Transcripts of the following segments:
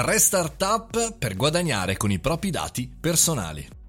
Tre startup per guadagnare con i propri dati personali.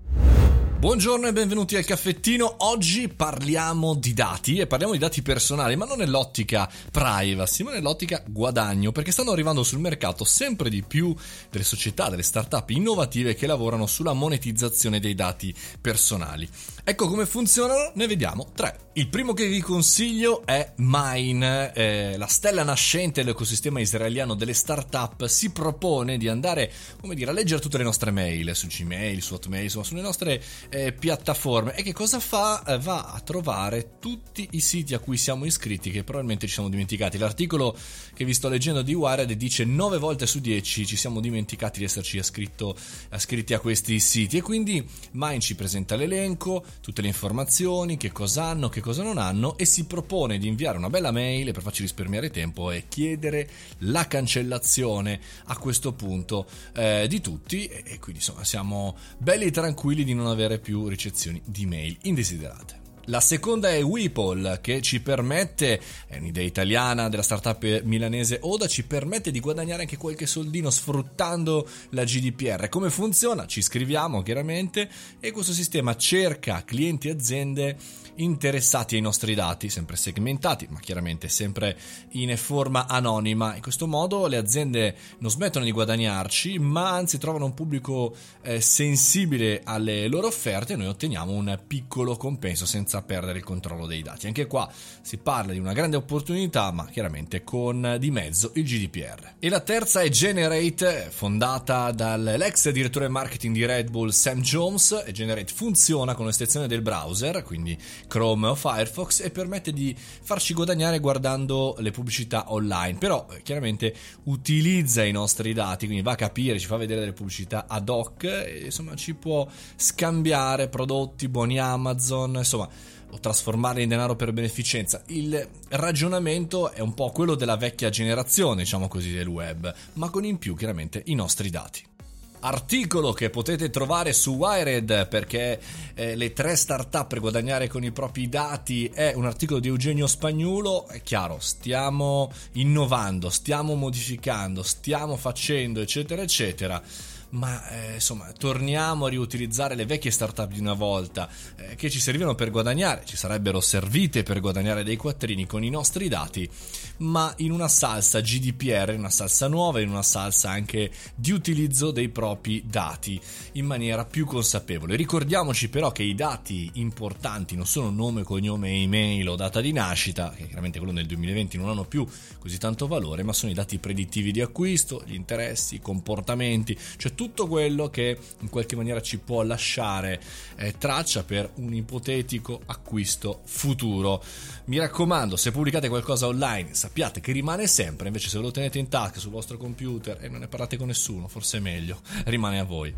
Buongiorno e benvenuti al caffettino. Oggi parliamo di dati e parliamo di dati personali, ma non nell'ottica privacy, ma nell'ottica guadagno, perché stanno arrivando sul mercato sempre di più delle società, delle start-up innovative che lavorano sulla monetizzazione dei dati personali. Ecco come funzionano, ne vediamo tre. Il primo che vi consiglio è Mine, eh, la stella nascente dell'ecosistema israeliano delle start-up si propone di andare, come dire, a leggere tutte le nostre mail su Gmail, su Hotmail, insomma, sulle nostre eh, piattaforme e che cosa fa? Eh, va a trovare tutti i siti a cui siamo iscritti che probabilmente ci siamo dimenticati. L'articolo che vi sto leggendo di Wired dice 9 volte su 10 ci siamo dimenticati di esserci iscritti a questi siti e quindi Mine ci presenta l'elenco, tutte le informazioni, che cosa hanno, che cosa non hanno e si propone di inviare una bella mail per farci risparmiare tempo e chiedere la cancellazione a questo punto eh, di tutti e, e quindi insomma siamo belli tranquilli di non avere più ricezioni di mail indesiderate. La seconda è Weeple che ci permette, è un'idea italiana della startup milanese Oda, ci permette di guadagnare anche qualche soldino sfruttando la GDPR. Come funziona? Ci iscriviamo chiaramente e questo sistema cerca clienti e aziende interessati ai nostri dati, sempre segmentati, ma chiaramente sempre in forma anonima. In questo modo le aziende non smettono di guadagnarci, ma anzi trovano un pubblico eh, sensibile alle loro offerte e noi otteniamo un piccolo compenso senza perdere il controllo dei dati. Anche qua si parla di una grande opportunità, ma chiaramente con di mezzo il GDPR. E la terza è Generate, fondata dall'ex direttore marketing di Red Bull Sam Jones. Generate funziona con l'estensione del browser, quindi Chrome o Firefox e permette di farci guadagnare guardando le pubblicità online. Però eh, chiaramente utilizza i nostri dati, quindi va a capire, ci fa vedere delle pubblicità ad hoc e insomma ci può scambiare prodotti, buoni Amazon, insomma o trasformarli in denaro per beneficenza. Il ragionamento è un po' quello della vecchia generazione, diciamo così, del web, ma con in più chiaramente i nostri dati. Articolo che potete trovare su Wired perché eh, le tre startup per guadagnare con i propri dati è un articolo di Eugenio Spagnuolo. È chiaro stiamo innovando stiamo modificando stiamo facendo eccetera eccetera ma eh, insomma torniamo a riutilizzare le vecchie startup di una volta eh, che ci servivano per guadagnare, ci sarebbero servite per guadagnare dei quattrini con i nostri dati, ma in una salsa GDPR, in una salsa nuova, in una salsa anche di utilizzo dei propri dati in maniera più consapevole. Ricordiamoci però che i dati importanti non sono nome, cognome, email o data di nascita, che chiaramente quello nel 2020 non hanno più così tanto valore, ma sono i dati predittivi di acquisto, gli interessi, i comportamenti, cioè tutto quello che in qualche maniera ci può lasciare eh, traccia per un ipotetico acquisto futuro. Mi raccomando, se pubblicate qualcosa online, sappiate che rimane sempre, invece se lo tenete in tasca sul vostro computer e non ne parlate con nessuno, forse è meglio, rimane a voi.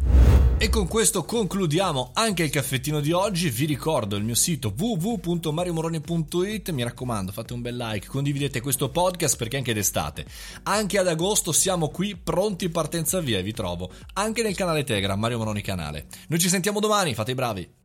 E con questo concludiamo anche il caffettino di oggi. Vi ricordo il mio sito www.mariomoroni.it. Mi raccomando, fate un bel like, condividete questo podcast perché anche d'estate, anche ad agosto siamo qui pronti partenza via e vi trovo anche nel canale Telegram Mario Moroni Canale. Noi ci sentiamo domani, fate i bravi.